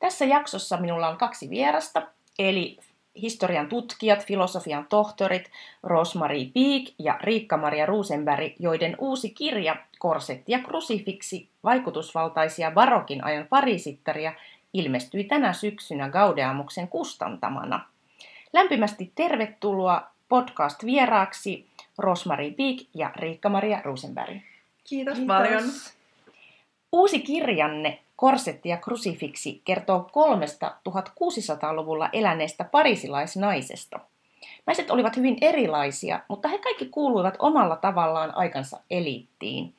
Tässä jaksossa minulla on kaksi vierasta, eli historian tutkijat, filosofian tohtorit Rosmarie Piik ja Riikka-Maria Ruusenberg, joiden uusi kirja Korsetti ja krusifiksi, vaikutusvaltaisia barokin ajan parisittaria, ilmestyi tänä syksynä Gaudeamuksen kustantamana. Lämpimästi tervetuloa podcast-vieraaksi Rosmarie Piik ja Riikka-Maria Ruusenberg. Kiitos, Kiitos paljon. Uusi kirjanne Korsetti ja krusifiksi kertoo kolmesta 1600-luvulla eläneestä parisilaisnaisesta. Naiset olivat hyvin erilaisia, mutta he kaikki kuuluivat omalla tavallaan aikansa eliittiin.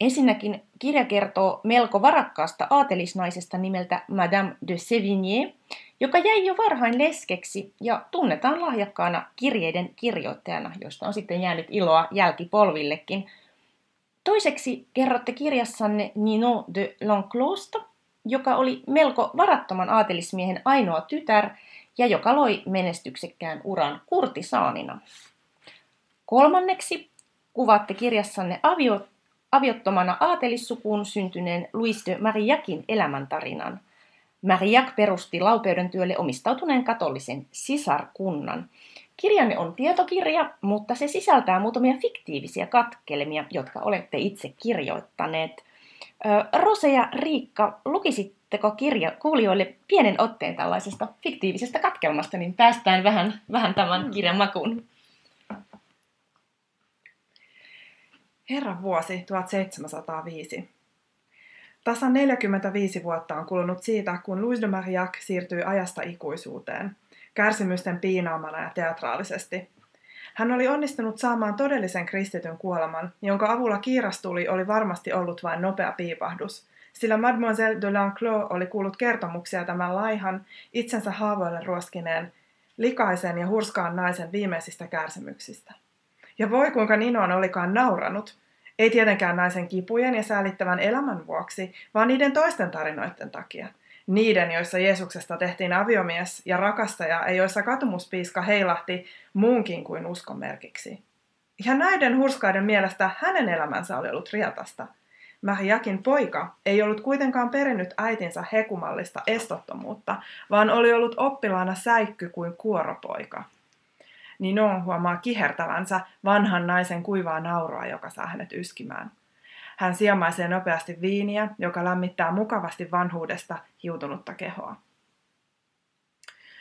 Ensinnäkin kirja kertoo melko varakkaasta aatelisnaisesta nimeltä Madame de Sévigné, joka jäi jo varhain leskeksi ja tunnetaan lahjakkaana kirjeiden kirjoittajana, josta on sitten jäänyt iloa jälkipolvillekin – Toiseksi kerrotte kirjassanne Nino de L'Enclosta, joka oli melko varattoman aatelismiehen ainoa tytär ja joka loi menestyksekkään uran kurtisaanina. Kolmanneksi kuvaatte kirjassanne avio, aviottomana aatelissukuun syntyneen Louis de Marillakin elämäntarinan. Marillac perusti laupeuden työlle omistautuneen katolisen sisarkunnan – Kirjanne on tietokirja, mutta se sisältää muutamia fiktiivisiä katkelmia, jotka olette itse kirjoittaneet. Rose ja Riikka, lukisitteko kirja kuulijoille pienen otteen tällaisesta fiktiivisestä katkelmasta, niin päästään vähän, vähän tämän mm. kirjan makuun. Herran vuosi 1705. Tasan 45 vuotta on kulunut siitä, kun Louis de Marillac siirtyi ajasta ikuisuuteen – kärsimysten piinaamana ja teatraalisesti. Hän oli onnistunut saamaan todellisen kristityn kuoleman, jonka avulla kiirastuli oli varmasti ollut vain nopea piipahdus, sillä Mademoiselle de Lanclos oli kuullut kertomuksia tämän laihan, itsensä haavoille ruoskineen, likaisen ja hurskaan naisen viimeisistä kärsimyksistä. Ja voi kuinka Ninoon olikaan nauranut, ei tietenkään naisen kipujen ja säälittävän elämän vuoksi, vaan niiden toisten tarinoiden takia – niiden, joissa Jeesuksesta tehtiin aviomies ja rakastaja, ja joissa katumuspiiska heilahti muunkin kuin uskon merkiksi. Ja näiden hurskaiden mielestä hänen elämänsä oli ollut riatasta. Mähiakin poika ei ollut kuitenkaan perinnyt äitinsä hekumallista estottomuutta, vaan oli ollut oppilaana säikky kuin kuoropoika. Ninon huomaa kihertävänsä vanhan naisen kuivaa nauroa, joka saa hänet yskimään – hän siemaisee nopeasti viiniä, joka lämmittää mukavasti vanhuudesta hiutunutta kehoa.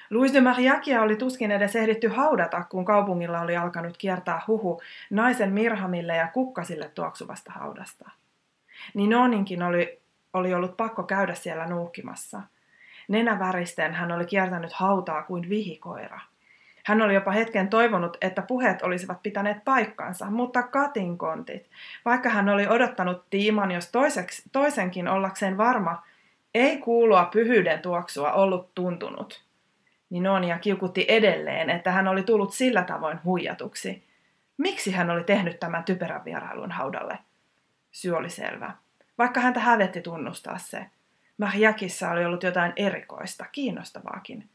Louis de Mariakia oli tuskin edes ehditty haudata, kun kaupungilla oli alkanut kiertää huhu naisen Mirhamille ja kukkasille tuoksuvasta haudasta. Ninoninkin oli, oli ollut pakko käydä siellä nuukkimassa. Nenäväristen hän oli kiertänyt hautaa kuin vihikoira – hän oli jopa hetken toivonut, että puheet olisivat pitäneet paikkansa, mutta katin kontit. Vaikka hän oli odottanut tiiman, jos toiseksi, toisenkin ollakseen varma, ei kuulua pyhyyden tuoksua ollut tuntunut. Ninonia kiukutti edelleen, että hän oli tullut sillä tavoin huijatuksi. Miksi hän oli tehnyt tämän typerän vierailun haudalle? Syy oli selvä. Vaikka häntä hävetti tunnustaa se. Mahjakissa oli ollut jotain erikoista, kiinnostavaakin –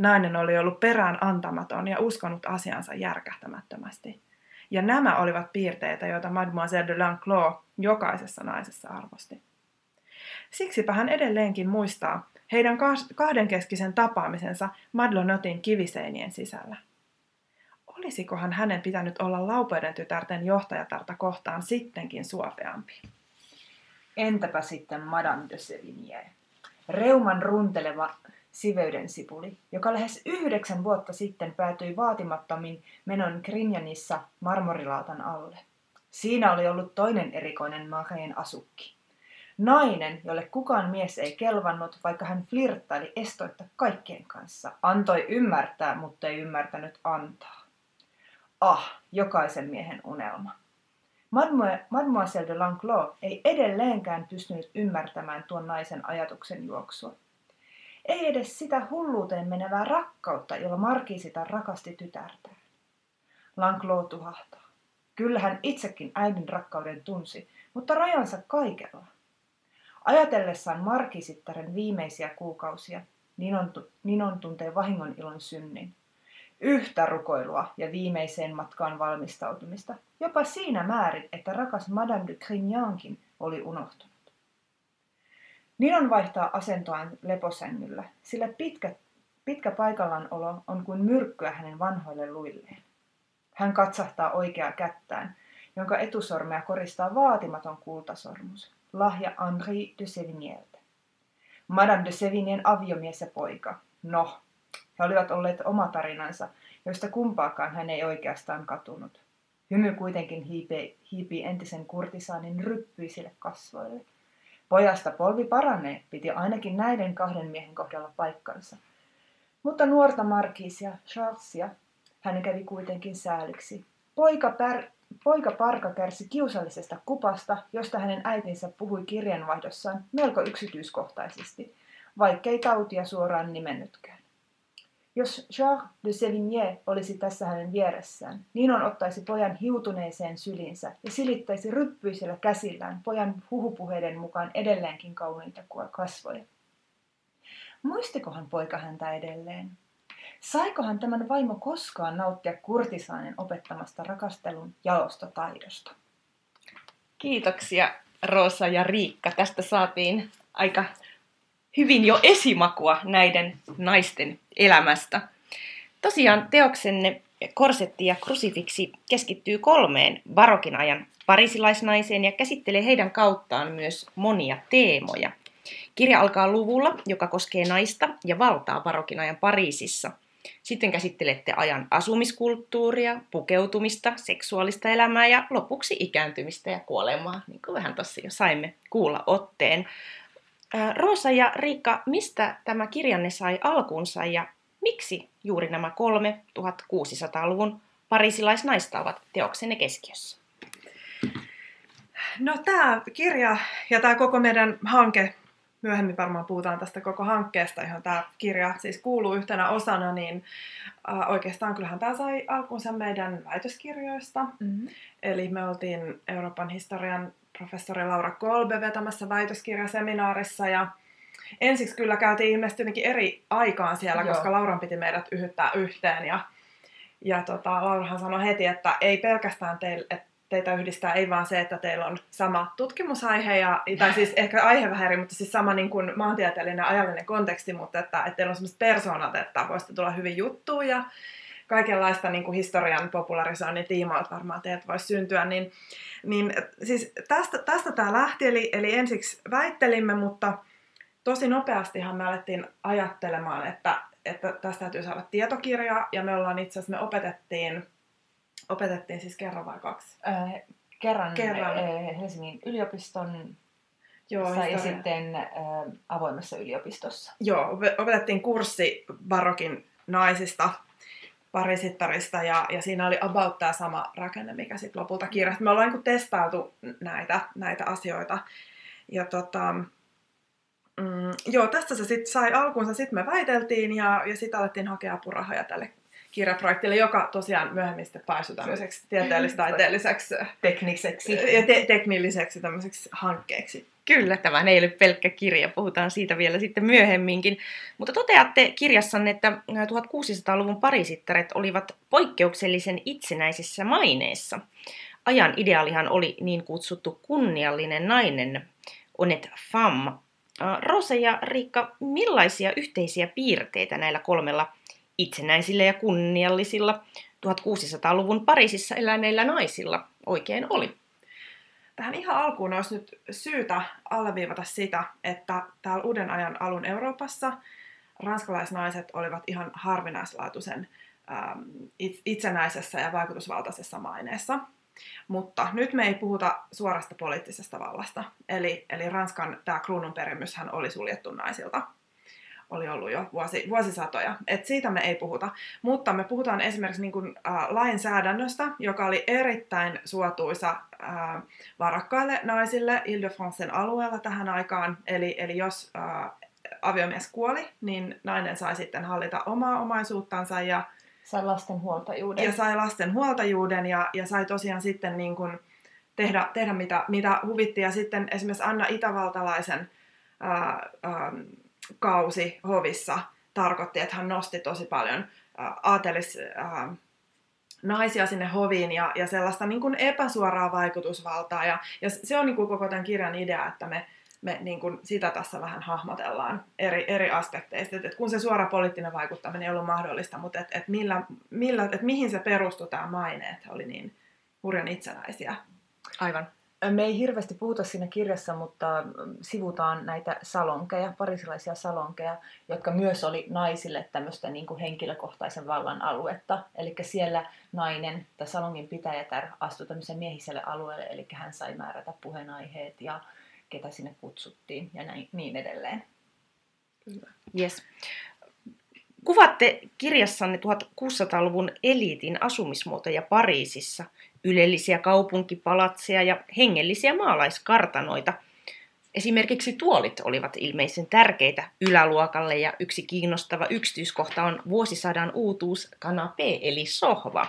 Nainen oli ollut perään antamaton ja uskonut asiansa järkähtämättömästi. Ja nämä olivat piirteitä, joita Mademoiselle de Lanclos jokaisessa naisessa arvosti. Siksipä hän edelleenkin muistaa heidän kahdenkeskisen tapaamisensa Madlonotin kiviseinien sisällä. Olisikohan hänen pitänyt olla laupeuden tytärten johtajatarta kohtaan sittenkin suopeampi? Entäpä sitten Madame de Sevigné? Reuman runteleva siveyden sipuli, joka lähes yhdeksän vuotta sitten päätyi vaatimattomin menon Grinjanissa marmorilaatan alle. Siinä oli ollut toinen erikoinen Mareen asukki. Nainen, jolle kukaan mies ei kelvannut, vaikka hän flirttaili estoitta kaikkien kanssa, antoi ymmärtää, mutta ei ymmärtänyt antaa. Ah, jokaisen miehen unelma. Mademoiselle de Lanclos ei edelleenkään pystynyt ymmärtämään tuon naisen ajatuksen juoksua. Ei edes sitä hulluuteen menevää rakkautta, jolla Markiisita rakasti tytärtään. Lanklo tuhahtaa. Kyllä hän itsekin äidin rakkauden tunsi, mutta rajansa kaikella. Ajatellessaan Markisittaren viimeisiä kuukausia, Ninon, Ninon tuntee vahingon ilon synnin. Yhtä rukoilua ja viimeiseen matkaan valmistautumista, jopa siinä määrin, että rakas Madame de Crignankin oli unohtunut. Ninon vaihtaa asentoaan leposängyllä, sillä pitkä, pitkä paikallaanolo on kuin myrkkyä hänen vanhoille luilleen. Hän katsahtaa oikeaa kättään, jonka etusormea koristaa vaatimaton kultasormus, lahja Henri de Sévigneltä. Madame de Sévignen aviomies ja poika. No, he olivat olleet oma tarinansa, joista kumpaakaan hän ei oikeastaan katunut. Hymy kuitenkin hiipii entisen kurtisaanin ryppyisille kasvoille. Pojasta polvi paranee, piti ainakin näiden kahden miehen kohdalla paikkansa. Mutta nuorta Markiisia, Charlesia, hän kävi kuitenkin sääliksi. Poika, pär, poika Parka kärsi kiusallisesta kupasta, josta hänen äitinsä puhui kirjanvaihdossaan melko yksityiskohtaisesti, vaikkei tautia suoraan nimennytkään. Jos Charles de Sévigné olisi tässä hänen vieressään, Ninon ottaisi pojan hiutuneeseen sylinsä ja silittäisi ryppyisellä käsillään pojan huhupuheiden mukaan edelleenkin kauniita kasvoja. Muistikohan poika häntä edelleen? Saikohan tämän vaimo koskaan nauttia kurtisaanen opettamasta rakastelun jalosta taidosta? Kiitoksia Rosa ja Riikka. Tästä saatiin aika hyvin jo esimakua näiden naisten elämästä. Tosiaan teoksenne Korsetti ja krusifiksi keskittyy kolmeen barokin ajan parisilaisnaiseen ja käsittelee heidän kauttaan myös monia teemoja. Kirja alkaa luvulla, joka koskee naista ja valtaa barokin ajan Pariisissa. Sitten käsittelette ajan asumiskulttuuria, pukeutumista, seksuaalista elämää ja lopuksi ikääntymistä ja kuolemaa, niin kuin vähän tuossa jo saimme kuulla otteen. Roosa ja Riikka, mistä tämä kirjanne sai alkunsa ja miksi juuri nämä kolme 1600-luvun parisilaisnaista ovat teoksenne keskiössä? No tämä kirja ja tämä koko meidän hanke, myöhemmin varmaan puhutaan tästä koko hankkeesta, johon tämä kirja siis kuuluu yhtenä osana, niin äh, oikeastaan kyllähän tämä sai alkunsa meidän väitöskirjoista. Mm-hmm. Eli me oltiin Euroopan historian professori Laura Kolbe vetämässä väitöskirjaseminaarissa. Ja ensiksi kyllä käytiin ilmeisesti jotenkin eri aikaan siellä, Joo. koska Lauran piti meidät yhyttää yhteen. Ja, ja tota, Laurahan sanoi heti, että ei pelkästään teille, että teitä yhdistää ei vaan se, että teillä on sama tutkimusaihe, ja, tai siis ehkä aihe vähän eri, mutta siis sama niin kuin maantieteellinen ajallinen konteksti, mutta että, että teillä on sellaiset persoonat, että voisitte tulla hyvin juttuun. Ja kaikenlaista niin kuin historian popularisoinnin tiimoilta varmaan teet voisi syntyä, niin, niin siis tästä, tästä tämä lähti, eli, eli ensiksi väittelimme, mutta tosi nopeastihan me alettiin ajattelemaan, että, että tästä täytyy saada tietokirja, ja me ollaan itse asiassa, me opetettiin, opetettiin siis kerran vai kaksi? Äh, kerran, kerran. Äh, Helsingin yliopiston Joo, ja sitten äh, avoimessa yliopistossa. Joo, opetettiin kurssi barokin naisista parisittarista ja, ja siinä oli about tämä sama rakenne, mikä sitten lopulta kirjasta. Me ollaan niin testailtu näitä, näitä asioita. Ja tota, mm, joo, tästä se sitten sai alkuunsa. Sitten me väiteltiin ja, ja sitten alettiin hakea apurahoja tälle kirjaprojektille, joka tosiaan myöhemmin sitten pääsyi tämmöiseksi tieteellis-taiteelliseksi tekniseksi ja te- teknilliseksi tämmöiseksi hankkeeksi. Kyllä, tämä ei ole pelkkä kirja, puhutaan siitä vielä sitten myöhemminkin. Mutta toteatte kirjassanne, että 1600-luvun parisittaret olivat poikkeuksellisen itsenäisessä maineessa. Ajan ideaalihan oli niin kutsuttu kunniallinen nainen, onet femme. Rose ja Riikka, millaisia yhteisiä piirteitä näillä kolmella itsenäisillä ja kunniallisilla 1600-luvun Pariisissa eläneillä naisilla oikein oli? Tähän ihan alkuun olisi nyt syytä alleviivata sitä, että täällä uuden ajan alun Euroopassa ranskalaisnaiset olivat ihan harvinaislaatuisen ähm, itsenäisessä ja vaikutusvaltaisessa maineessa. Mutta nyt me ei puhuta suorasta poliittisesta vallasta. Eli, eli Ranskan tämä kruunun perimyshän oli suljettu naisilta oli ollut jo vuosi, vuosisatoja. Et siitä me ei puhuta. Mutta me puhutaan esimerkiksi niin kuin, äh, lainsäädännöstä, joka oli erittäin suotuisa äh, varakkaille naisille Ile-de-Francen alueella tähän aikaan. Eli, eli jos äh, aviomies kuoli, niin nainen sai sitten hallita omaa omaisuuttansa ja, Sai lasten huoltajuuden. ja sai lasten huoltajuuden ja, ja sai tosiaan sitten niin kuin tehdä, tehdä mitä, mitä huvitti. Ja sitten esimerkiksi Anna Itävaltalaisen ää, ää, kausi hovissa tarkoitti, että hän nosti tosi paljon aatelis, ää, naisia sinne hoviin ja, ja sellaista niin kuin epäsuoraa vaikutusvaltaa. Ja, ja se on niin kuin koko tämän kirjan idea, että me, me niin kuin sitä tässä vähän hahmotellaan eri, eri aspekteista. Et, et kun se suora poliittinen vaikuttaminen ei ollut mahdollista, mutta et, et millä, millä, et mihin se perustui tämä maine, että oli niin hurjan itsenäisiä. Aivan. Me ei hirveästi puhuta siinä kirjassa, mutta sivutaan näitä salonkeja, parisilaisia salonkeja, jotka myös oli naisille tämmöistä niin kuin henkilökohtaisen vallan aluetta. Eli siellä nainen tai salongin pitäjätär astui tämmöiselle miehiselle alueelle, eli hän sai määrätä puheenaiheet ja ketä sinne kutsuttiin ja näin, niin edelleen. Yes. Kuvaatte kirjassanne 1600-luvun eliitin asumismuotoja Pariisissa, ylellisiä kaupunkipalatseja ja hengellisiä maalaiskartanoita. Esimerkiksi tuolit olivat ilmeisen tärkeitä yläluokalle ja yksi kiinnostava yksityiskohta on vuosisadan uutuus kanape eli sohva.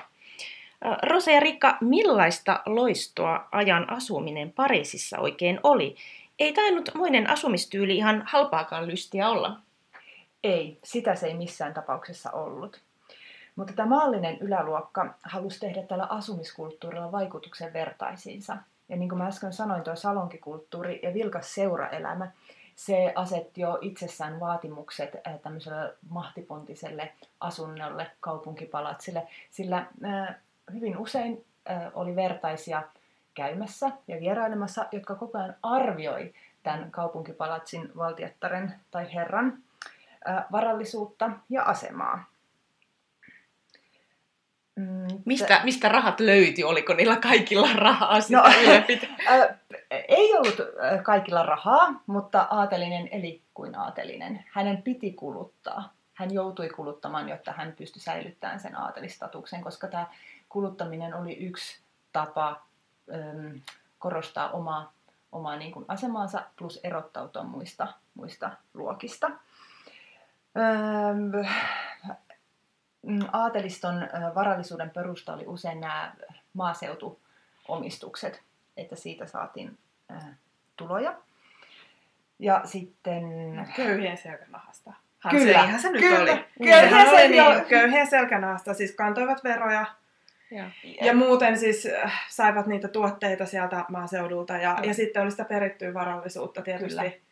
Rose ja Rikka, millaista loistoa ajan asuminen Pariisissa oikein oli? Ei tainnut moinen asumistyyli ihan halpaakaan lystiä olla. Ei, sitä se ei missään tapauksessa ollut. Mutta tämä maallinen yläluokka halusi tehdä tällä asumiskulttuurilla vaikutuksen vertaisiinsa. Ja niin kuin mä äsken sanoin, tuo salonkikulttuuri ja vilkas seuraelämä, se asetti jo itsessään vaatimukset äh, tämmöiselle mahtipontiselle asunnolle, kaupunkipalatsille, sillä äh, hyvin usein äh, oli vertaisia käymässä ja vierailemassa, jotka koko ajan arvioi tämän kaupunkipalatsin valtiottaren tai herran varallisuutta ja asemaa. Mm, mistä, mistä rahat löytyi? Oliko niillä kaikilla rahaa sitä no? Äh, ei ollut kaikilla rahaa, mutta aatelinen eli kuin aatelinen. Hänen piti kuluttaa. Hän joutui kuluttamaan, jotta hän pystyi säilyttämään sen aatelistatuksen, koska tämä kuluttaminen oli yksi tapa äm, korostaa omaa, omaa niin kuin asemaansa plus erottautua muista, muista luokista. Öö, aateliston varallisuuden perusta oli usein nämä maaseutuomistukset, että siitä saatiin tuloja. Ja sitten... Köyhien selkänahasta. Kyllä, se, se nyt kyllä, oli. se oli niin, köyhien selkänahasta, siis kantoivat veroja Ja. ja muuten siis saivat niitä tuotteita sieltä maaseudulta ja, Kyllä. ja sitten oli sitä perittyä varallisuutta tietysti. Kyllä.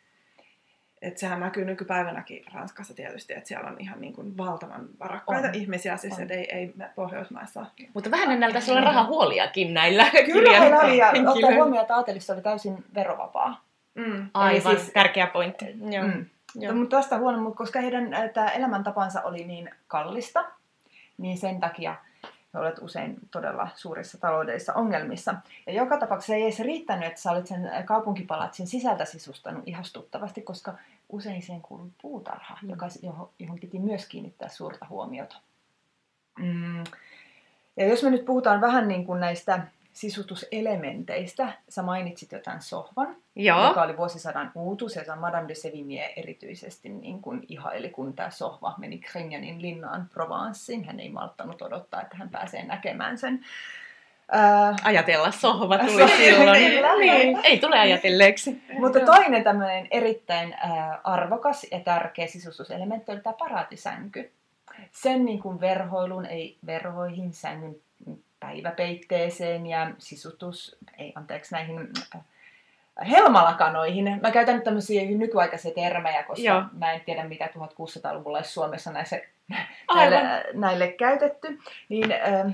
Että sehän näkyy nykypäivänäkin Ranskassa tietysti, että siellä on ihan niin kuin valtavan varakkaita On. ihmisiä, siis On. ei, ei me Pohjoismaissa. Mutta vähän näillä taisi olla rahahuoliakin näillä Kyllä heillä oli, ja ottaa huomioon, että aatelista oli täysin verovapaa. Mm. Aivan, Eli siis, tärkeä pointti. Joo. Mm. Joo. Mutta tästä huolimatta, koska heidän tämä elämäntapansa oli niin kallista, niin sen takia he olivat usein todella suurissa taloudellisissa ongelmissa. Ja joka tapauksessa ei edes riittänyt, että sä olit sen kaupunkipalatsin sisältä sisustanut ihastuttavasti, koska usein siihen kuului puutarha, Mm. joka, johon, johon piti myös kiinnittää suurta huomiota. Mm. Ja jos me nyt puhutaan vähän niin kuin näistä sisustuselementeistä, sä mainitsit jo tämän sohvan, Joo. joka oli vuosisadan uutuus, ja Madame de Sévigné erityisesti niin kuin ihaili, kun tämä sohva meni Grignanin linnaan Provenceen. Hän ei malttanut odottaa, että hän pääsee näkemään sen. Ää, Ajatella sohva tuli silloin. kyllä. niin, ei tule ajatelleeksi. mutta toinen tämmöinen erittäin ää, arvokas ja tärkeä sisustuselementti oli tämä paraatisänky. Sen niin kuin verhoilun, ei verhoihin, sängyn päiväpeitteeseen ja sisustus, ei anteeksi näihin äh, helmalakanoihin. Mä käytän nyt tämmöisiä nykyaikaisia termejä, koska Joo. Mä en tiedä mitä 1600-luvulla olisi Suomessa näissä, Aivan. näille, näille käytetty. Niin, ähm,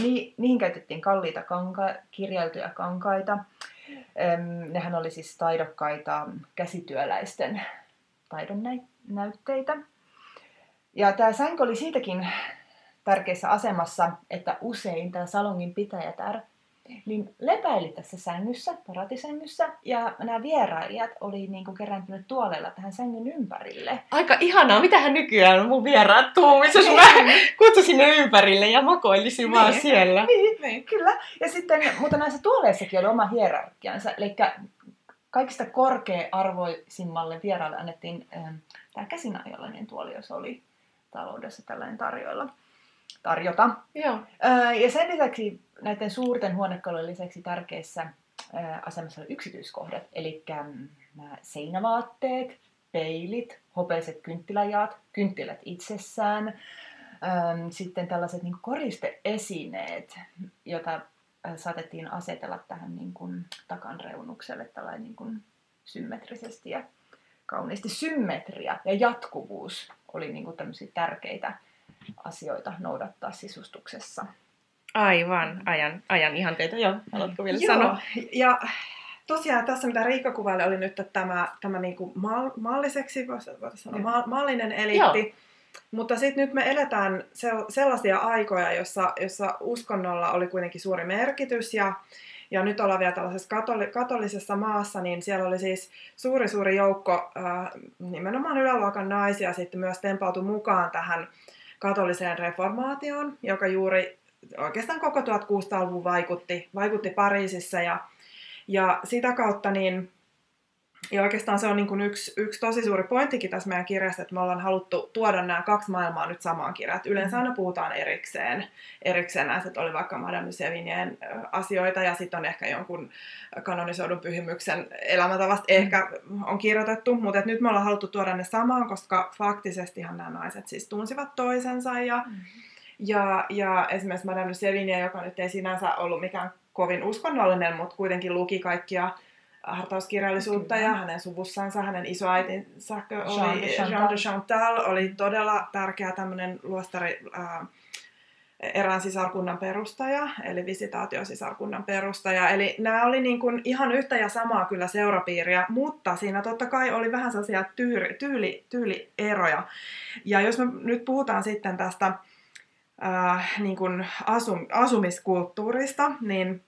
ni, niihin käytettiin kalliita kanka, kirjailtuja kankaita. Ähm, nehän oli siis taidokkaita käsityöläisten taidon näy- näytteitä. Ja tämä sänky oli siitäkin tärkeässä asemassa, että usein tämä salongin pitäjätär niin lepäili tässä sängyssä, paratisängyssä, ja nämä vierailijat oli niin kuin kerääntynyt tuoleilla tähän sängyn ympärille. Aika ihanaa, mitähän nykyään mun vieraat tuumissa, jos mä kutsusin ne ympärille ja makoilisin vaan Niin. siellä. Niin, Niin. kyllä. Ja sitten, mutta näissä tuoleissakin oli oma hierarkiansa, eli kaikista korkea-arvoisimmalle vieraalle annettiin ähm, tämä käsinajallinen tuoli, jos oli taloudessa tällainen tarjoilla, tarjota. Joo. Ja sen lisäksi näiden suurten huonekalujen lisäksi tärkeissä äh, asemassa oli yksityiskohdat, eli mm, seinävaatteet, peilit, hopeiset kynttiläjaat, kynttilät itsessään, sitten tällaiset niin koristeesineet, joita saatettiin asetella tähän niin kuin, takan reunukselle tällainen niin kuin, symmetrisesti ja kauniisti. Symmetria ja jatkuvuus oli niin kuin, tämmöisiä tärkeitä asioita noudattaa sisustuksessa. Aivan, ajan, ajan ihanteita. Joo, haluatko vielä Joo, sanoa? ja tosiaan tässä mitä Riikka kuvaili oli nyt tämä, tämä niin kuin mal, malliseksi, voisi sanoa, Joo. ma, mallinen eliitti. Mutta sitten nyt me eletään sel- sellaisia aikoja, jossa, jossa uskonnolla oli kuitenkin suuri merkitys ja, ja nyt ollaan vielä tällaisessa katoli- katolisessa maassa, niin siellä oli siis suuri suuri joukko ää, nimenomaan yläluokan naisia sitten myös tempautui mukaan tähän katoliseen reformaatioon, joka juuri oikeastaan koko 1600-luvun vaikutti, vaikutti Pariisissa. Ja, ja sitä kautta niin ja oikeastaan se on niin kuin yksi, yksi tosi suuri pointtikin tässä meidän kirjassa, että me ollaan haluttu tuoda nämä kaksi maailmaa nyt samaan kirjaan. Yleensä aina puhutaan erikseen, erikseen näistä, että oli vaikka Madame ö, asioita ja sitten on ehkä jonkun kanonisoidun pyhimyksen elämäntavasta ehkä on kirjoitettu, mutta että nyt me ollaan haluttu tuoda ne samaan, koska faktisestihan nämä naiset siis tunsivat toisensa ja, ja, ja esimerkiksi Madame Sevigne, joka nyt ei sinänsä ollut mikään kovin uskonnollinen, mutta kuitenkin luki kaikkia hartauskirjallisuutta Kyllä. ja hänen suvussansa, hänen isoäitinsä Jean oli de Jean Chantal. de Chantal, oli todella tärkeä tämmöinen luostari, ää, erään sisarkunnan perustaja, eli visitaatiosisarkunnan perustaja. Eli nämä oli niin kuin ihan yhtä ja samaa kyllä seurapiiriä, mutta siinä totta kai oli vähän sellaisia tyyli, tyyli, tyylieroja. Ja jos me nyt puhutaan sitten tästä äh, niin kuin asum, asumiskulttuurista, niin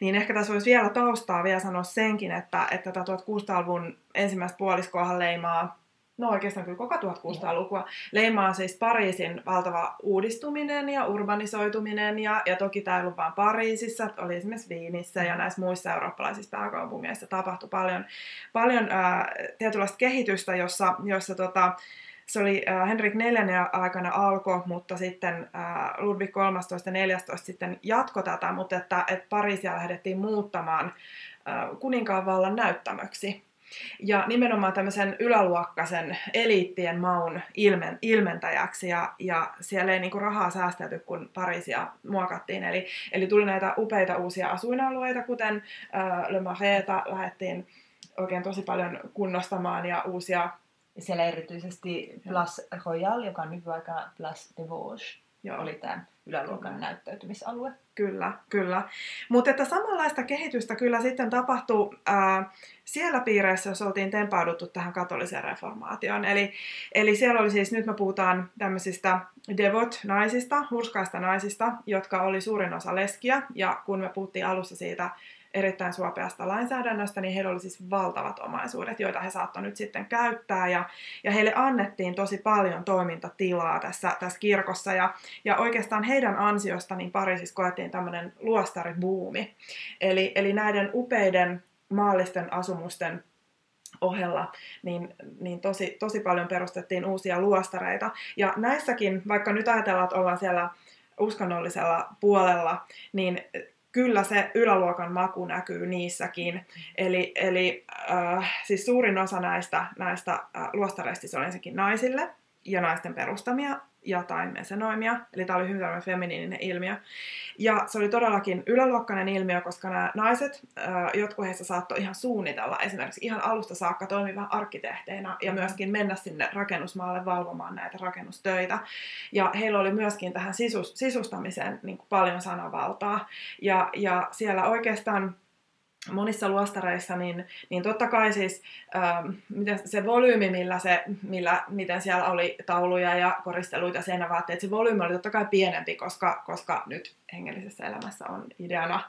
niin ehkä tässä voisi vielä taustaa vielä sanoa senkin, että, että tätä 1600-luvun ensimmäistä puoliskoahan leimaa, no oikeastaan kyllä koko 1600-lukua, leimaa siis Pariisin valtava uudistuminen ja urbanisoituminen, ja, ja toki tämä ei ollut vain Pariisissa, oli esimerkiksi Viinissä ja näissä muissa eurooppalaisissa pääkaupungeissa tapahtui paljon, paljon ää, tietynlaista kehitystä, jossa, jossa tota, se oli äh, Henrik IV aikana alkoi, mutta sitten äh, Ludwig 13 ja 14 sitten jatko tätä, mutta että, että Pariisia lähdettiin muuttamaan äh, kuninkaan vallan näyttämöksi. Ja nimenomaan tämmöisen yläluokkaisen eliittien maun ilmen, ilmentäjäksi, ja, ja siellä ei niinku rahaa säästelty, kun Pariisia muokattiin. Eli, eli tuli näitä upeita uusia asuinalueita, kuten äh, Le Maréta lähdettiin oikein tosi paljon kunnostamaan, ja uusia siellä erityisesti Place Royal, joka on nykyaikana Place de Vosges, Joo. oli tämä yläluokan Kyllä. näyttäytymisalue. Kyllä, kyllä. Mutta että samanlaista kehitystä kyllä sitten tapahtui ää, siellä piireissä, jos oltiin tempauduttu tähän katoliseen reformaatioon. Eli, eli siellä oli siis, nyt me puhutaan tämmöisistä devot-naisista, hurskaista naisista, jotka oli suurin osa leskiä. Ja kun me puhuttiin alussa siitä erittäin suopeasta lainsäädännöstä, niin heillä oli siis valtavat omaisuudet, joita he saattoivat nyt sitten käyttää. Ja, ja heille annettiin tosi paljon toimintatilaa tässä, tässä kirkossa. Ja, ja oikeastaan heidän ansiosta niin Pariisissa koettiin tämmöinen luostaribuumi. Eli, eli näiden upeiden maallisten asumusten ohella, niin, niin tosi, tosi paljon perustettiin uusia luostareita. Ja näissäkin, vaikka nyt ajatellaan, että ollaan siellä uskonnollisella puolella, niin kyllä se yläluokan maku näkyy niissäkin. Eli, eli äh, siis suurin osa näistä, näistä äh, luostareista se oli ensinnäkin naisille ja naisten perustamia ja tai mesenoimia. Eli tämä oli hyvin tämmöinen feminiininen ilmiö. Ja se oli todellakin yläluokkainen ilmiö, koska nämä naiset, jotkut heistä saattoi ihan suunnitella esimerkiksi ihan alusta saakka toimia vähän arkkitehteina ja myöskin mennä sinne rakennusmaalle valvomaan näitä rakennustöitä. Ja heillä oli myöskin tähän sisus, sisustamiseen niin kuin paljon sananvaltaa. Ja, ja siellä oikeastaan monissa luostareissa, niin, niin totta kai siis ähm, miten se volyymi, millä se, millä, miten siellä oli tauluja ja koristeluita, seinävaatteet, se volyymi oli totta kai pienempi, koska, koska nyt hengellisessä elämässä on ideana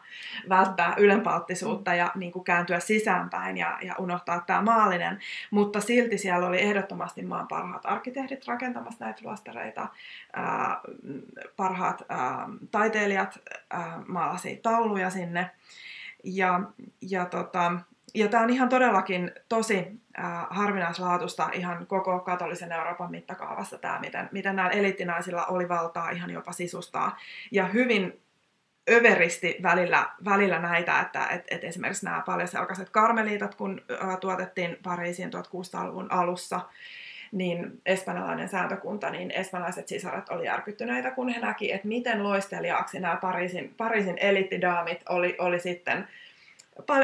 välttää ylenpalttisuutta ja niin kuin kääntyä sisäänpäin ja, ja unohtaa tämä maallinen. Mutta silti siellä oli ehdottomasti maan parhaat arkkitehdit rakentamassa näitä luostareita, ää, parhaat ää, taiteilijat ää, maalasi tauluja sinne. Ja, ja, tota, ja tämä on ihan todellakin tosi äh, harvinaislaatusta ihan koko katolisen Euroopan mittakaavassa tämä, miten, miten näillä eliittinaisilla oli valtaa ihan jopa sisustaa. Ja hyvin överisti välillä, välillä näitä, että et, et esimerkiksi nämä paljaselkaiset karmeliitat, kun ä, tuotettiin Pariisiin 1600-luvun alussa, niin espanjalainen sääntökunta, niin espanjalaiset sisaret oli järkyttyneitä, kun he näki, että miten loisteliaaksi nämä Pariisin, Pariisin elittidaamit oli, oli sitten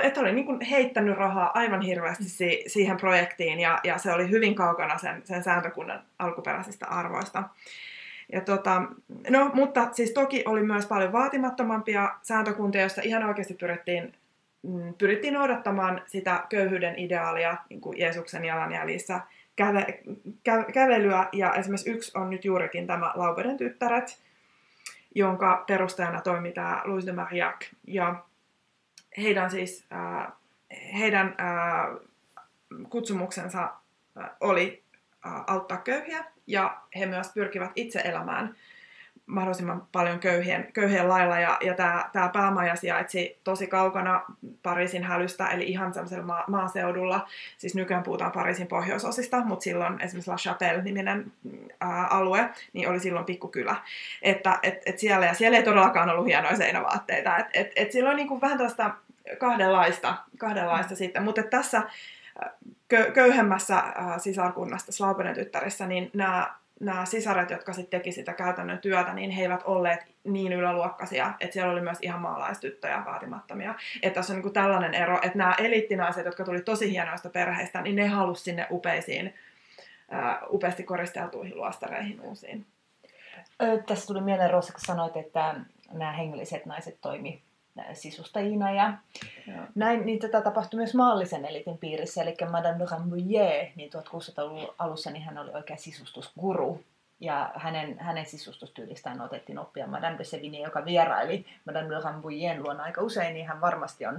että oli niin heittänyt rahaa aivan hirveästi si- siihen projektiin ja, ja se oli hyvin kaukana sen, sen sääntökunnan alkuperäisistä arvoista. Ja tota, no, mutta siis toki oli myös paljon vaatimattomampia sääntökuntia, joissa ihan oikeasti pyrittiin, mm, pyrittiin noudattamaan sitä köyhyyden ideaalia niin kuin Jeesuksen jalanjäljissä käve, kä, kävelyä. Ja esimerkiksi yksi on nyt juurikin tämä Lauberen tyttäret, jonka perustajana toimii tämä Louis de Marillac. Ja heidän siis, äh, heidän äh, kutsumuksensa äh, oli äh, auttaa köyhiä ja he myös pyrkivät itse elämään mahdollisimman paljon köyhien, köyhien lailla. Ja, ja tämä, tämä päämaja sijaitsi tosi kaukana Pariisin hälystä, eli ihan sellaisella ma- maaseudulla. Siis nykyään puhutaan Pariisin pohjoisosista, mutta silloin esimerkiksi La Chapelle-niminen ää, alue, niin oli silloin pikkukylä. Että et, et siellä, ja siellä ei todellakaan ollut hienoja seinävaatteita. Et, et, et silloin niin kuin vähän tästä kahdenlaista, kahdenlaista mm. sitten. Mutta tässä köyhemmässä sisarkunnassa, Slaupenen tyttärissä, niin nämä nämä sisaret, jotka sitten teki sitä käytännön työtä, niin he eivät olleet niin yläluokkaisia, että siellä oli myös ihan maalaistyttöjä vaatimattomia. Että tässä on niin tällainen ero, että nämä eliittinaiset, jotka tuli tosi hienoista perheistä, niin ne halusi sinne upeisiin, uh, upeasti koristeltuihin luostareihin uusiin. Ö, tässä tuli mieleen, Rosa, kun sanoit, että nämä hengelliset naiset toimi sisustajina. Ja näin, niin tätä tapahtui myös maallisen elitin piirissä, eli Madame de Rambouillet, niin 1600-luvun alussa niin hän oli oikea sisustusguru. Ja hänen, hänen sisustustyylistään otettiin oppia Madame de Sevigny, joka vieraili Madame de Rambouillet'n luona aika usein, niin hän varmasti on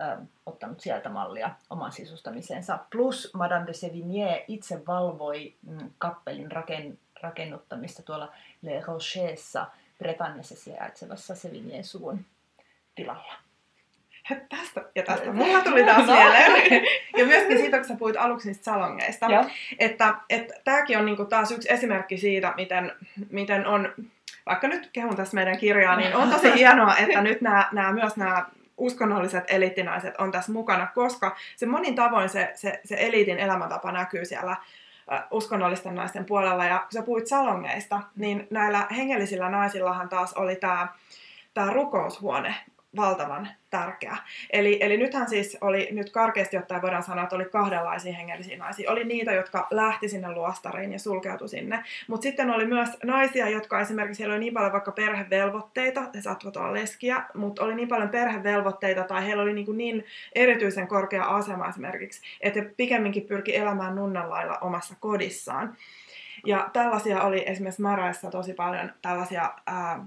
ö, ottanut sieltä mallia oman sisustamisensa. Plus Madame de Sevigny itse valvoi mm, kappelin raken, rakennuttamista tuolla Le Rochessa, Bretagnessa sijaitsevassa Sevigny suvun tilalla. Tästä ja tästä mulla tuli taas no. mieleen. ja myöskin siitä, kun sä puhuit aluksi niistä salongeista. Ja. Että, että tämäkin on niinku taas yksi esimerkki siitä, miten, miten on, vaikka nyt kehun tässä meidän kirjaa, niin on tosi hienoa, että nyt nämä, nämä myös nämä uskonnolliset eliittinaiset on tässä mukana, koska se monin tavoin se, se, se eliitin elämäntapa näkyy siellä uskonnollisten naisten puolella. Ja kun sä puhuit salongeista, niin näillä hengellisillä naisillahan taas oli tämä tämä rukoushuone, valtavan tärkeä. Eli, eli nythän siis oli, nyt karkeasti ottaen voidaan sanoa, että oli kahdenlaisia hengellisiä naisia. Oli niitä, jotka lähti sinne luostariin ja sulkeutui sinne. Mutta sitten oli myös naisia, jotka esimerkiksi, heillä oli niin paljon vaikka perhevelvoitteita, he saattoivat olla leskiä, mutta oli niin paljon perhevelvoitteita tai heillä oli niin, niin erityisen korkea asema esimerkiksi, että he pikemminkin pyrki elämään nunnan lailla omassa kodissaan. Ja tällaisia oli esimerkiksi Maraessa tosi paljon tällaisia ää,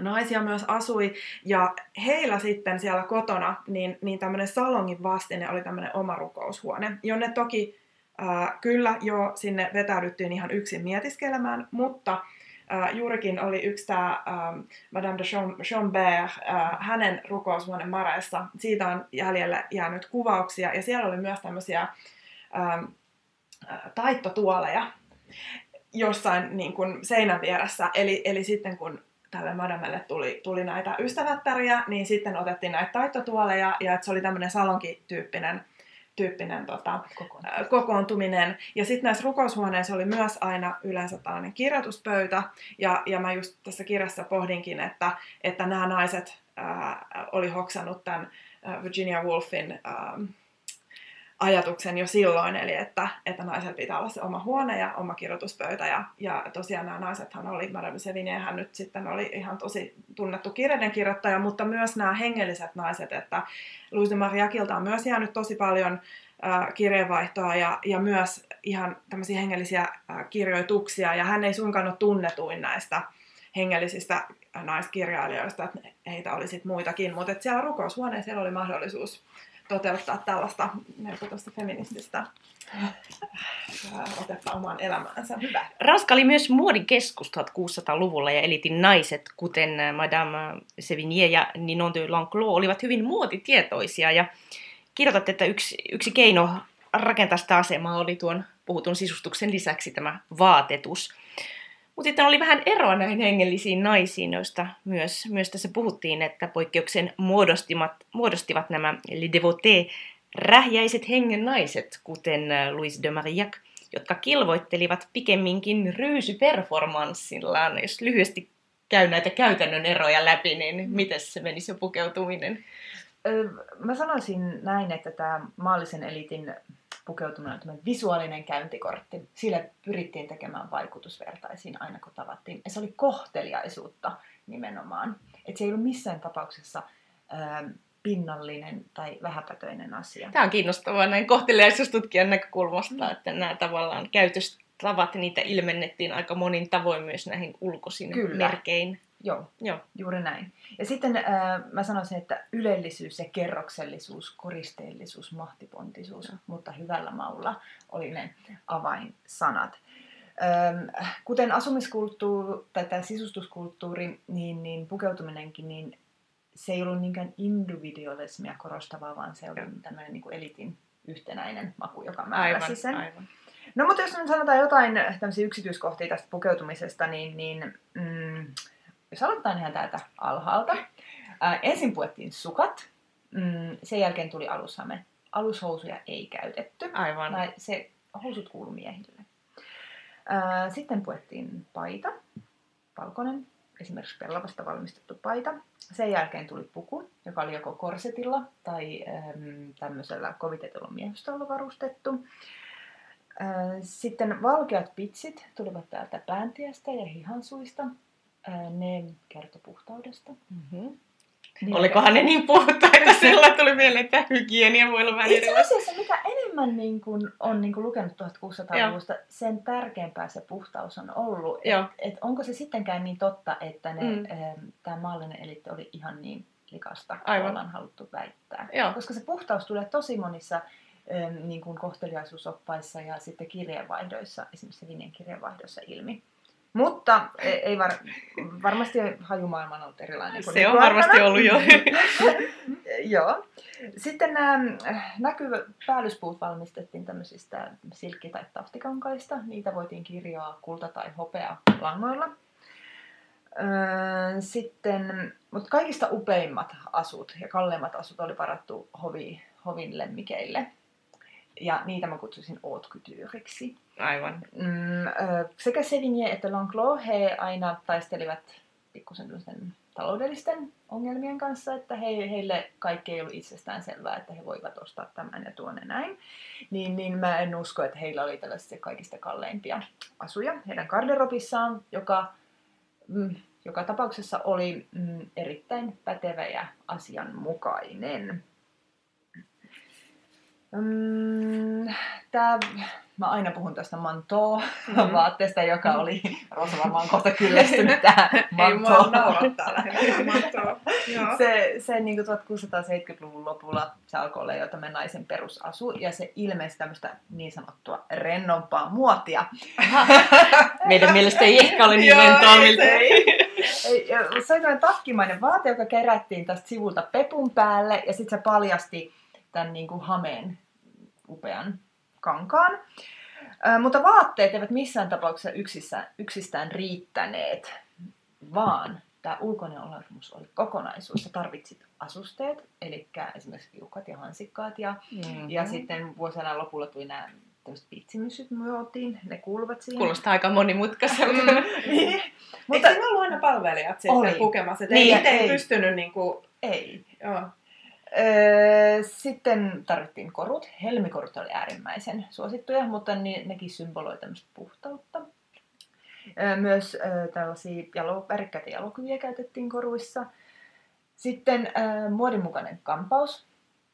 naisia myös asui, ja heillä sitten siellä kotona, niin, niin tämmöinen salongin vastine oli tämmöinen oma rukoushuone, jonne toki äh, kyllä jo sinne vetäydyttiin ihan yksin mietiskelemään, mutta äh, juurikin oli yksi tämä Madame de Chambert, äh, hänen rukoushuone Mareessa, siitä on jäljelle jäänyt kuvauksia, ja siellä oli myös tämmöisiä äh, taittotuoleja, jossain niin kuin seinän vieressä. Eli, eli sitten kun tälle madamelle tuli, tuli näitä ystävättäriä, niin sitten otettiin näitä taittotuoleja ja että se oli tämmöinen salonkityyppinen tyyppinen tota, kokoontuminen. kokoontuminen. Ja sitten näissä rukoushuoneissa oli myös aina yleensä tällainen kirjoituspöytä. Ja, ja mä just tässä kirjassa pohdinkin, että, että nämä naiset ää, oli hoksannut tämän Virginia Woolfin ää, ajatuksen jo silloin, eli että, että naisella pitää olla se oma huone ja oma kirjoituspöytä. Ja, ja tosiaan nämä naisethan oli, Madame Sevigny, hän nyt sitten oli ihan tosi tunnettu kirjaiden kirjoittaja, mutta myös nämä hengelliset naiset, että Louise Mariakilta on myös jäänyt tosi paljon äh, kirjeenvaihtoa ja, ja myös ihan tämmöisiä hengellisiä äh, kirjoituksia, ja hän ei suinkaan ole tunnetuin näistä hengellisistä naiskirjailijoista, että heitä oli sitten muitakin, mutta siellä rukoushuoneessa oli mahdollisuus toteuttaa tällaista merkitystä feminististä otetta omaan elämäänsä. Hyvä. Ranska oli myös muodikeskus 1600-luvulla ja elitin naiset, kuten Madame Sevigny ja Ninon de Lanclos, olivat hyvin muotitietoisia ja kirjoitatte, että yksi, yksi keino rakentaa sitä asemaa oli tuon puhutun sisustuksen lisäksi tämä vaatetus. Mutta sitten oli vähän eroa näihin hengellisiin naisiin, joista myös, myös tässä puhuttiin, että poikkeuksen muodostivat, muodostivat nämä Les Devotés, rähjäiset hengen naiset, kuten äh, Louis de Marillac, jotka kilvoittelivat pikemminkin ryysyperformanssillaan. Jos lyhyesti käy näitä käytännön eroja läpi, niin miten se meni se pukeutuminen? Mä sanoisin näin, että tämä maallisen elitin pukeutuminen on visuaalinen käyntikortti. Sillä pyrittiin tekemään vaikutusvertaisiin aina kun tavattiin. Ja se oli kohteliaisuutta nimenomaan. Että se ei ollut missään tapauksessa ää, pinnallinen tai vähäpätöinen asia. Tämä on kiinnostavaa näin kohteliaisuustutkijan näkökulmasta, mm. että nämä tavallaan käytöstavat, niitä ilmennettiin aika monin tavoin myös näihin ulkoisin Kyllä. merkein. Joo, Joo, juuri näin. Ja sitten äh, mä sanoisin, että ylellisyys ja kerroksellisuus, koristeellisuus, mahtipontisuus, Joo. mutta hyvällä maulla oli ne avainsanat. Ähm, kuten asumiskulttuuri tai tämä sisustuskulttuuri, niin, niin pukeutuminenkin, niin se ei ollut niinkään individualismia korostavaa, vaan se oli tämmöinen niin kuin elitin yhtenäinen maku, joka määräsi aivan, sen. Aivan. No mutta jos nyt sanotaan jotain tämmöisiä yksityiskohtia tästä pukeutumisesta, niin, niin mm, jos aloitetaan ihan täältä alhaalta. Ää, ensin puettiin sukat, mm, sen jälkeen tuli alushame. Alushousuja ei käytetty. Aivan. Tai se housut kuulu miehille. Ää, sitten puettiin paita, valkoinen, esimerkiksi pellavasta valmistettu paita. Sen jälkeen tuli puku, joka oli joko korsetilla tai äm, tämmöisellä kovitetulla miehistöllä varustettu. Sitten valkeat pitsit tulivat täältä pääntiestä ja hihansuista ne kertoi puhtaudesta. Mm-hmm. Niin Olikohan ne niin puhtaita, sillä tuli mieleen, että hygienia voi olla vähän Itse asiassa mitä enemmän niin kuin, on niin kuin lukenut 1600-luvusta, sen tärkeämpää se puhtaus on ollut. Että et onko se sittenkään niin totta, että ne, mm. tämä maallinen eliitti oli ihan niin likasta, Aivan. ollaan haluttu väittää. Joo. Koska se puhtaus tulee tosi monissa niin kuin kohteliaisuusoppaissa ja sitten kirjeenvaihdoissa, esimerkiksi Vinjen kirjeenvaihdossa ilmi. Mutta ei, ei var, varmasti hajumaailma on ollut erilainen kuin Se on varmasti ollut jo. Joo. Sitten nämä näkyvät päällyspuut valmistettiin tämmöisistä silkki- tai taftikankaista. Niitä voitiin kirjaa kulta- tai hopea langoilla. Öö, sitten, mutta kaikista upeimmat asut ja kalleimmat asut oli varattu hovi, hovin lemmikeille. Ja niitä mä kutsuisin haute Aivan. Mm, sekä Sevigny että Langlois, he aina taistelivat pikkusen taloudellisten ongelmien kanssa, että he, heille kaikki ei ollut itsestään selvää, että he voivat ostaa tämän ja tuonne näin. Niin, niin mä en usko, että heillä oli tällaisia kaikista kalleimpia asuja heidän garderobissaan, joka mm, joka tapauksessa oli mm, erittäin pätevä ja asianmukainen. Mm, tää, mä aina puhun tästä mantoa mm-hmm. vaatteesta, joka oli, Rosa varmaan kohta kyllästynyt tähän mantoon. Ei se, se niin 1670-luvun lopulla se alkoi olla jo tämä naisen perusasu ja se ilmeisesti tämmöistä niin sanottua rennompaa muotia. Meidän mielestä ei ehkä ole niin rentoa miltä. Se oli takkimainen vaate, joka kerättiin tästä sivulta pepun päälle ja sitten se paljasti tämän niin kuin hameen upean kankaan. Ö, mutta vaatteet eivät missään tapauksessa yksissään, yksistään riittäneet, vaan tämä ulkoinen olemus oli kokonaisuus. Sä tarvitsit asusteet, eli esimerkiksi piukat ja hansikkaat. Ja, mm-hmm. ja sitten vuosina lopulla tuli nämä tämmöiset pitsimyssyt muotiin, ne kuuluvat siihen. Kuulostaa aika monimutkaiselta. Mm. niin. Mutta Eikö siinä ollut aina palvelijat sitten pukemassa? Niin, ei, ei pystynyt niinku... Ei. Joo. Öö, sitten tarvittiin korut. Helmikorut oli äärimmäisen suosittuja, mutta ne, nekin symboloi tämmöistä puhtautta. Öö, myös öö, tällaisia jalo, värikkäitä jalokuvia käytettiin koruissa. Sitten muodinmukainen kampaus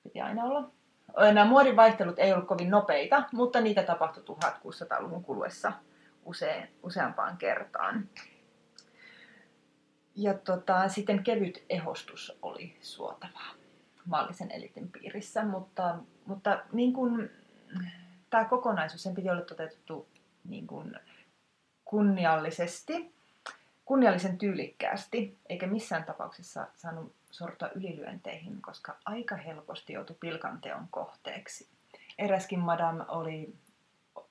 piti aina olla. Nämä muodin vaihtelut ei ollut kovin nopeita, mutta niitä tapahtui 1600-luvun kuluessa usein, useampaan kertaan. Ja tota, sitten kevyt ehostus oli suotavaa maallisen elitin piirissä, mutta, mutta niin kuin, tämä kokonaisuus, sen piti olla toteutettu niin kuin kunniallisesti. kunniallisen tyylikkäästi, eikä missään tapauksessa saanut sortua ylilyönteihin, koska aika helposti joutui pilkanteon kohteeksi. Eräskin madame oli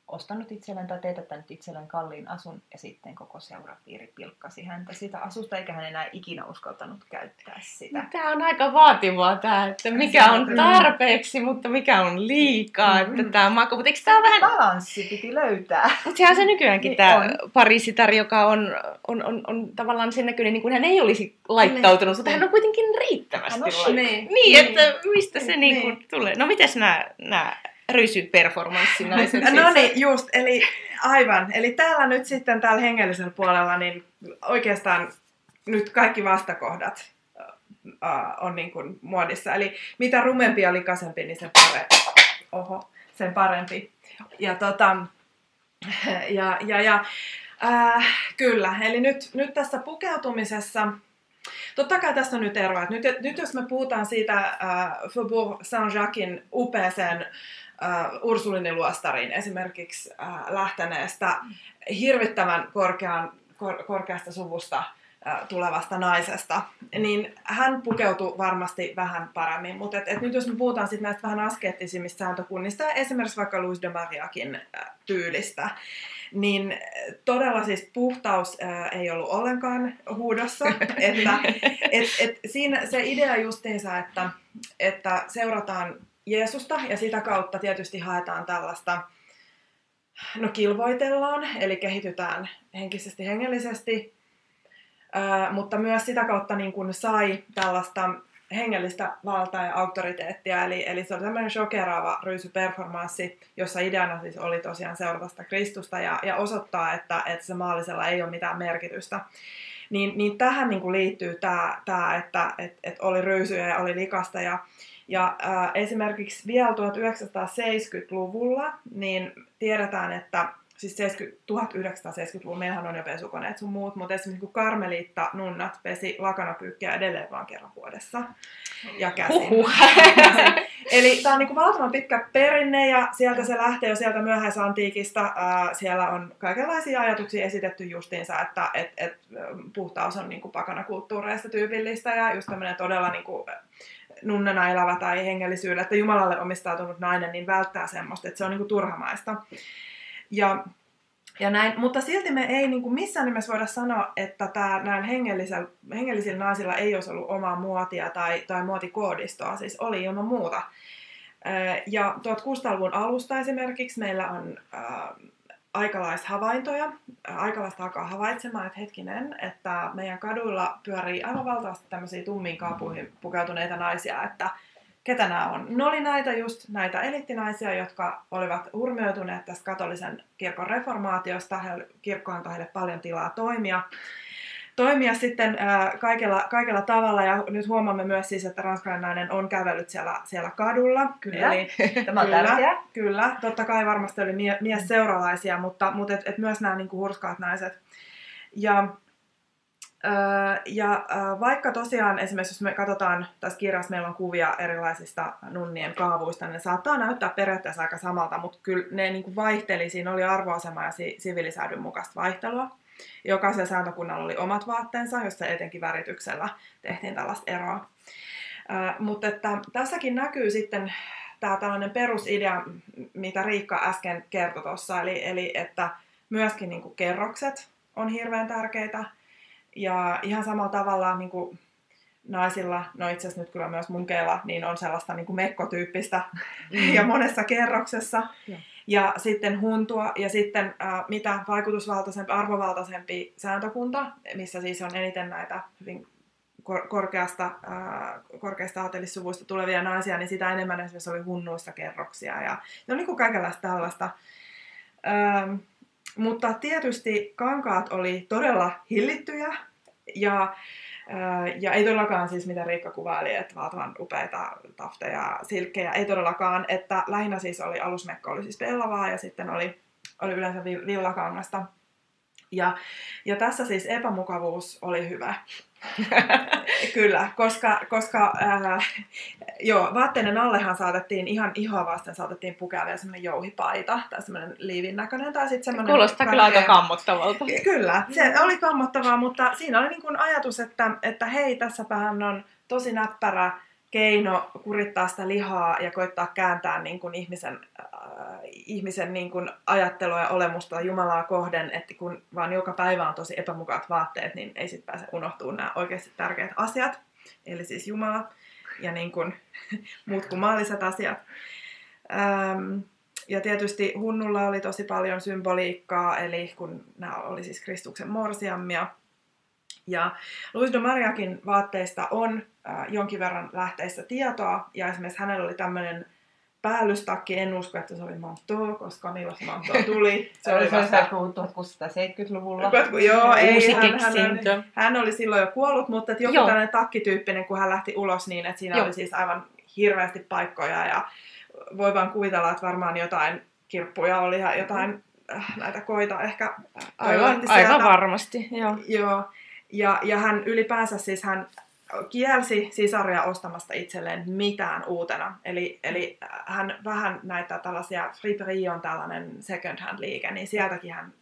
ostanut itselleen tai teetättänyt itselleen kalliin asun ja sitten koko seurapiiri pilkkasi häntä siitä asusta, eikä hän enää ikinä uskaltanut käyttää sitä. Tämä on aika vaativaa tämä, että mikä on tarpeeksi, mutta mikä on liikaa, että Mm-hmm. tämä maku. Mutta eikö tämä vähän... Balanssi piti löytää. Mutta sehän se nykyäänkin Niin tämä on. Parisitar, joka on, on, on, on tavallaan sen näköinen, niin kuin hän ei olisi laittautunut, mutta hän on kuitenkin riittävästi Hän on laittautunut. Niin. Niin, että mistä se Niin. niin kuin tulee. No mites nämä, nämä rysyperformanssinaiset? No niin, just, eli aivan. Eli täällä nyt sitten täällä hengellisellä puolella, niin oikeastaan nyt kaikki vastakohdat äh, on niin kuin muodissa. Eli mitä rumempi ja likaisempi, niin sen parempi. Oho, sen parempi. Ja tota, ja, ja, ja äh, kyllä, eli nyt, nyt tässä pukeutumisessa, totta kai tässä on nyt eroa. Nyt, nyt jos me puhutaan siitä äh, Faubourg Saint-Jacquin upeeseen äh, Ursuliniluostariin esimerkiksi äh, lähteneestä hirvittävän korkean, kor, korkeasta suvusta äh, tulevasta naisesta, niin hän pukeutui varmasti vähän paremmin. Mutta et, et nyt jos me puhutaan sit näistä vähän askeettisimmista sääntökunnista, esimerkiksi vaikka Louis de Mariakin äh, tyylistä, niin äh, todella siis puhtaus äh, ei ollut ollenkaan huudossa. että et, et siinä se idea justiinsa, että, että seurataan Jeesusta ja sitä kautta tietysti haetaan tällaista, no kilvoitellaan, eli kehitytään henkisesti hengellisesti, mutta myös sitä kautta niin kuin sai tällaista hengellistä valtaa ja auktoriteettia, eli, eli se oli tämmöinen shokeraava ryysyperformanssi, jossa ideana siis oli tosiaan seurata Kristusta ja, ja osoittaa, että, että se maallisella ei ole mitään merkitystä. Niin, niin tähän niin kuin liittyy tämä, tämä että et, et oli ryysyjä ja oli likasta ja, ja äh, esimerkiksi vielä 1970-luvulla niin tiedetään, että siis 70, 1970-luvulla meillähän on jo pesukoneet sun muut, mutta esimerkiksi kun karmeliitta nunnat pesi lakanapyykkiä edelleen vaan kerran vuodessa ja käsin. Huhhuh. käsin. Eli tämä on niin valtavan pitkä perinne ja sieltä se lähtee jo sieltä myöhäisantiikista. Ää, siellä on kaikenlaisia ajatuksia esitetty justiinsa, että et, et, puhtaus on niin pakanakulttuureista tyypillistä ja just tämmöinen todella niin kuin, nunnana elävä tai hengellisyydellä, että Jumalalle omistautunut nainen, niin välttää semmoista, että se on niin kuin turhamaista. Ja, ja näin, mutta silti me ei niin kuin missään nimessä voida sanoa, että tämä, näin hengellisillä, hengellisillä naisilla ei olisi ollut omaa muotia tai, tai muotikoodistoa, siis oli ilman muuta. Ja 1600-luvun alusta esimerkiksi meillä on äh, aikalaishavaintoja. Aikalaista alkaa havaitsemaan, että hetkinen, että meidän kaduilla pyörii aivan valtavasti tämmöisiä tummiin kaapuihin pukeutuneita naisia, että ketä nämä on? Ne oli näitä just näitä elittinaisia, jotka olivat hurmioituneet tästä katolisen kirkon reformaatiosta. Kirkko antoi heille paljon tilaa toimia. Toimia sitten ää, kaikella, kaikella tavalla ja nyt huomaamme myös siis, että ranskalainen on kävellyt siellä, siellä kadulla. Kyllä. Eli, Tämä on Kyllä. tärkeää. Kyllä, totta kai varmasti oli mie- mies seuralaisia, mutta, mutta et, et myös nämä niinku hurskaat naiset. Ja, ja vaikka tosiaan esimerkiksi jos me katsotaan tässä kirjassa, meillä on kuvia erilaisista nunnien kaavuista, niin ne saattaa näyttää periaatteessa aika samalta, mutta kyllä ne niinku vaihteli, siinä oli arvoasema ja si- sivilisäädyn mukaista vaihtelua. Jokaisella sääntökunnalla oli omat vaatteensa, jossa etenkin värityksellä tehtiin tällaista eroa. Mutta että tässäkin näkyy sitten tämä tällainen perusidea, mitä Riikka äsken kertoi tuossa, eli, eli että myöskin niin kuin kerrokset on hirveän tärkeitä. Ja ihan samalla tavalla niin kuin naisilla, no itse asiassa nyt kyllä myös munkeilla, niin on sellaista niin kuin mekkotyyppistä mm. ja monessa kerroksessa. Joo. Ja sitten huntua ja sitten äh, mitä vaikutusvaltaisempi, arvovaltaisempi sääntökunta, missä siis on eniten näitä hyvin kor- korkeasta, äh, korkeasta aatelissuvuista tulevia naisia, niin sitä enemmän esimerkiksi oli hunnuissa kerroksia ja no niin kuin kaikenlaista tällaista. Ähm, mutta tietysti kankaat oli todella hillittyjä ja, ja ei todellakaan siis mitä Riikka kuvaili, että valtavan upeita tafteja, silkkejä, ei todellakaan, että lähinnä siis oli alusmekko oli siis pellavaa ja sitten oli, oli yleensä vi- villakangasta. Ja, ja tässä siis epämukavuus oli hyvä. Kyllä, koska, koska äh, joo, vaatteiden allehan saatettiin ihan ihoa vasten saatettiin pukea vielä semmoinen jouhipaita tai semmoinen liivin näköinen tai sitten semmoinen... Kuulostaa kyllä aika kammottavalta. Kyllä, se oli kammottavaa, mutta siinä oli niin kuin ajatus, että, että hei, tässäpähän on tosi näppärä keino kurittaa sitä lihaa ja koittaa kääntää niin kuin ihmisen, äh, ihmisen niin kuin ajattelua ja olemusta Jumalaa kohden, että kun vaan joka päivä on tosi epämukavat vaatteet, niin ei sitten pääse unohtuu nämä oikeasti tärkeät asiat, eli siis Jumala ja niin kuin muut kuin maalliset asiat. Ähm, ja tietysti hunnulla oli tosi paljon symboliikkaa, eli kun nämä oli siis Kristuksen morsiammia, ja Luis de Mariakin vaatteista on äh, jonkin verran lähteissä tietoa, ja esimerkiksi hänellä oli tämmöinen päällystakki, en usko, että se oli manto, koska milloin se manto tuli. Se oli vasta 1670-luvulla. Joo, ei, Uusi hän, hän, oli, hän oli silloin jo kuollut, mutta että joku Joo. tällainen takkityyppinen, kun hän lähti ulos niin, että siinä Joo. oli siis aivan hirveästi paikkoja ja voi vaan kuvitella, että varmaan jotain kirppuja oli ja jotain äh, näitä koita ehkä Aivan, toivotti aivan sieltä. varmasti, joo. Joo, ja, ja hän ylipäänsä siis hän kielsi sisaria ostamasta itselleen mitään uutena. Eli, eli hän vähän näitä tällaisia, Friperie on tällainen second hand liike, niin sieltäkin hän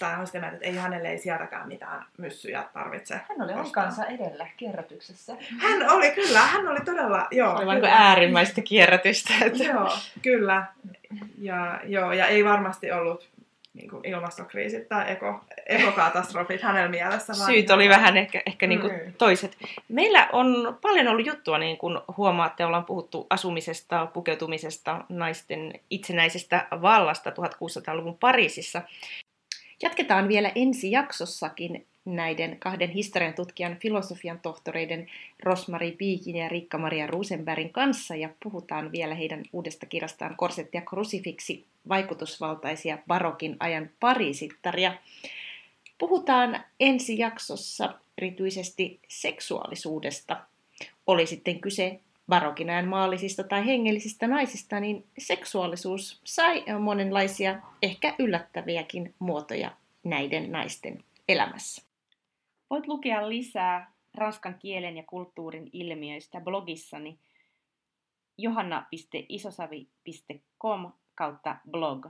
tai hän sitä mieltä, että ei hänelle ei sieltäkään mitään myssyjä tarvitse. Hän oli ostaa. aikansa edellä kierrätyksessä. Hän oli kyllä, hän oli todella, joo. Aivan kuin kyllä. äärimmäistä kierrätystä. Että... Joo, kyllä. Ja, joo, ja ei varmasti ollut niin kuin ilmastokriisit tai eko, ekokatastrofit hänellä mielessä. vaan Syyt oli vähän ehkä, ehkä niin Mm. kuin toiset. Meillä on paljon ollut juttua, niin kuin huomaatte, ollaan puhuttu asumisesta, pukeutumisesta, naisten itsenäisestä vallasta 1600-luvun Pariisissa. Jatketaan vielä ensi jaksossakin näiden kahden historian tutkijan filosofian tohtoreiden Rosmari Piikin ja Riikka-Maria Rosenbergin kanssa ja puhutaan vielä heidän uudesta kirjastaan Korsetti ja krusifiksi, vaikutusvaltaisia barokin ajan pariisittaria. Puhutaan ensi jaksossa erityisesti seksuaalisuudesta. Oli sitten kyse barokin ajan maallisista tai hengellisistä naisista, niin seksuaalisuus sai monenlaisia, ehkä yllättäviäkin muotoja näiden naisten elämässä. Voit lukea lisää ranskan kielen ja kulttuurin ilmiöistä blogissani johanna.isosavi.com kautta blog.